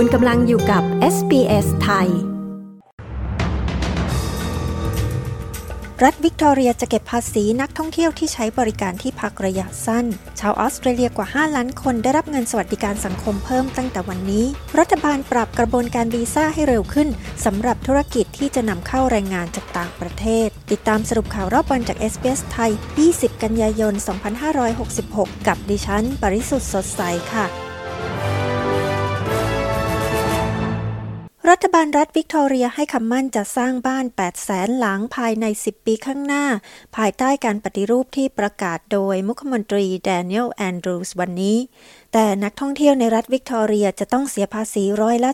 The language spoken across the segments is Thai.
คุณกำลังอยู่กับ SBS ไทย รัฐวิกตอเรียจะเก็บภาษีนักท่องเที่ยวที่ใช้บริการที่พักระยะสั้น ชาวออสเตรเลียกว่า 5 ล้านคนได้รับเงินสวัสดิการสังคมเพิ่มตั้งแต่วันนี้ รัฐบาลปรับกระบวนการวีซ่าให้เร็วขึ้นสำหรับธุรกิจที่จะนำเข้าแรงงานจากต่างประเทศ ติดตามสรุปข่าวรอบวันจาก SBS ไทย 20 กันยายน 2566 กับดิฉัน ปริสุทธ์สดใสค่ะ รัฐบาลรัฐวิกตอเรียให้คำมั่นจะสร้างบ้าน 8 แสนหลังภายใน 10 ปีข้างหน้า ภายใต้การปฏิรูปที่ประกาศโดยมุขมนตรีแดเนียลแอนดรูสวันนี้ แต่นักท่องเที่ยวในรัฐวิกตอเรียจะต้องเสียภาษีร้อยละ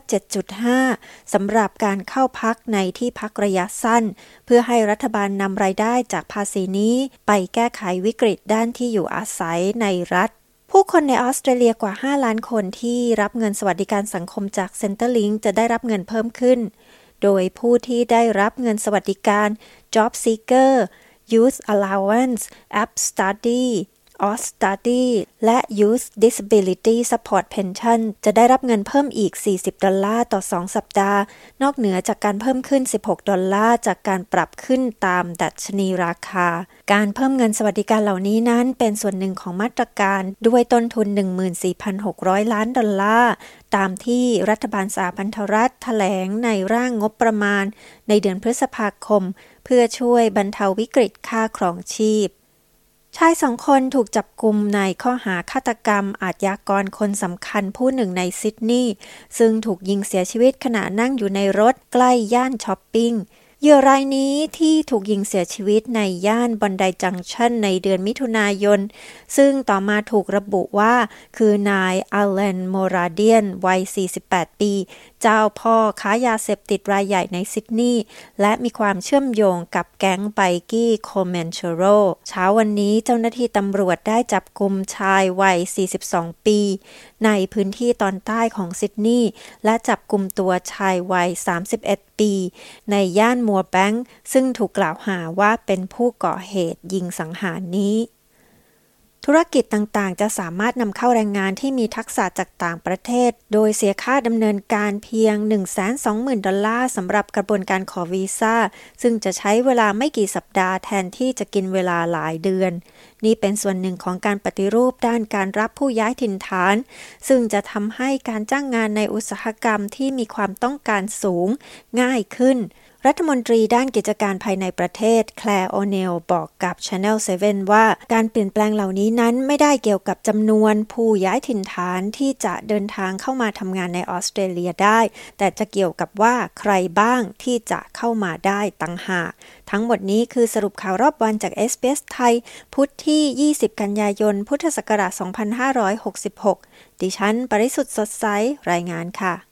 7.5 สำหรับการเข้าพักในที่พักระยะสั้น เพื่อให้รัฐบาลนำรายได้จากภาษีนี้ ไปแก้ไขวิกฤตด้านที่อยู่อาศัยในรัฐ ผู้คนในออสเตรเลียกว่า 5 ล้านคนที่รับเงินสวัสดิการสังคมจาก Centrelink จะได้รับเงินเพิ่มขึ้น โดยผู้ที่ได้รับเงินสวัสดิการ Job Seeker Youth Allowance App Study o s Study และ Youth Disability Support Pension จะได้รับเงินเพิ่มอีก 40 ดอลลาร์ต่อ 2 สัปดาห์ นอกเหนือจากการเพิ่มขึ้น 16 ดอลลาร์จากการปรับขึ้นตามดัชนีราคา การเพิ่มเงินสวัสดิการเหล่านี้นั้นเป็นส่วนหนึ่งของมาตรการด้วยต้นทุน 14,600 ล้านดอลลาร์ตามที่รัฐบาลสหพันธรัฐแถลงในร่างงบประมาณ ในเดือนพฤษภาคม เพื่อช่วยบรรเทาวิกฤตค่าครองชีพ ชายสองคนถูกจับกลุ่มในข้อหาฆาตกรรม อาชญากรคนสำคัญผู้หนึ่งในซิดนีย์ซึ่งถูกยิงเสียชีวิตขณะนั่งอยู่ในรถใกล้ย่านช้อปปิ้งเหยื่อรายนี้ที่ถูกยิงเสียชีวิตในย่านบอนไดจังชันในเดือนมิถุนายน ซึ่งต่อมาถูกระบุว่าคือนายอัลเลนโมราเดียนวัย 48 ปี เจ้าพ่อค้ายาเสพติดรายใหญ่ในซิดนีย์และมีความเชื่อมโยงกับแก๊ง bikie โคมันเชโรเช้าวันนี้เจ้าหน้าที่ตำรวจได้จับกลุ่มชายวัย 42 ปี ในพื้นที่ตอนใต้ของซิดนีย์และจับกลุ่มตัวชายวัย 31 ปี ในย่านมัวแบงค์ซึ่งถูกกล่าวหาว่าเป็นผู้ก่อเหตุยิงสังหารนี้ ธุรกิจต่างๆ จะสามารถนำเข้าแรงงานที่มีทักษะจากต่างประเทศ โดยเสียค่าดำเนินการเพียง 120,000 ดอลลาร์สำหรับกระบวนการขอวีซ่า ซึ่งจะใช้เวลาไม่กี่สัปดาห์แทนที่จะกินเวลาหลายเดือน นี่เป็นส่วนหนึ่งของการปฏิรูปด้านการรับผู้ย้ายถิ่นฐาน ซึ่งจะทำให้การจ้างงานในอุตสาหกรรมที่มีความต้องการสูง ง่ายขึ้น รัฐมนตรีด้านกิจการภายในประเทศแคลร์โอเนลบอกกับ Channel 7 ว่าการเปลี่ยนแปลงเหล่านี้นั้นไม่ได้เกี่ยวกับจำนวนผู้ย้ายถิ่นฐานที่จะเดินทางเข้ามาทำงานในออสเตรเลียได้ แต่จะเกี่ยวกับว่าใครบ้างที่จะเข้ามาได้ตั้งหาก ทั้งหมดนี้คือสรุปข่าวรอบวันจาก s อ s ไทย พุทธที่ 20 กันยายน พุทธศักราช 2566 ดิฉัน ปริสุทธ์สดใส รายงานค่ะ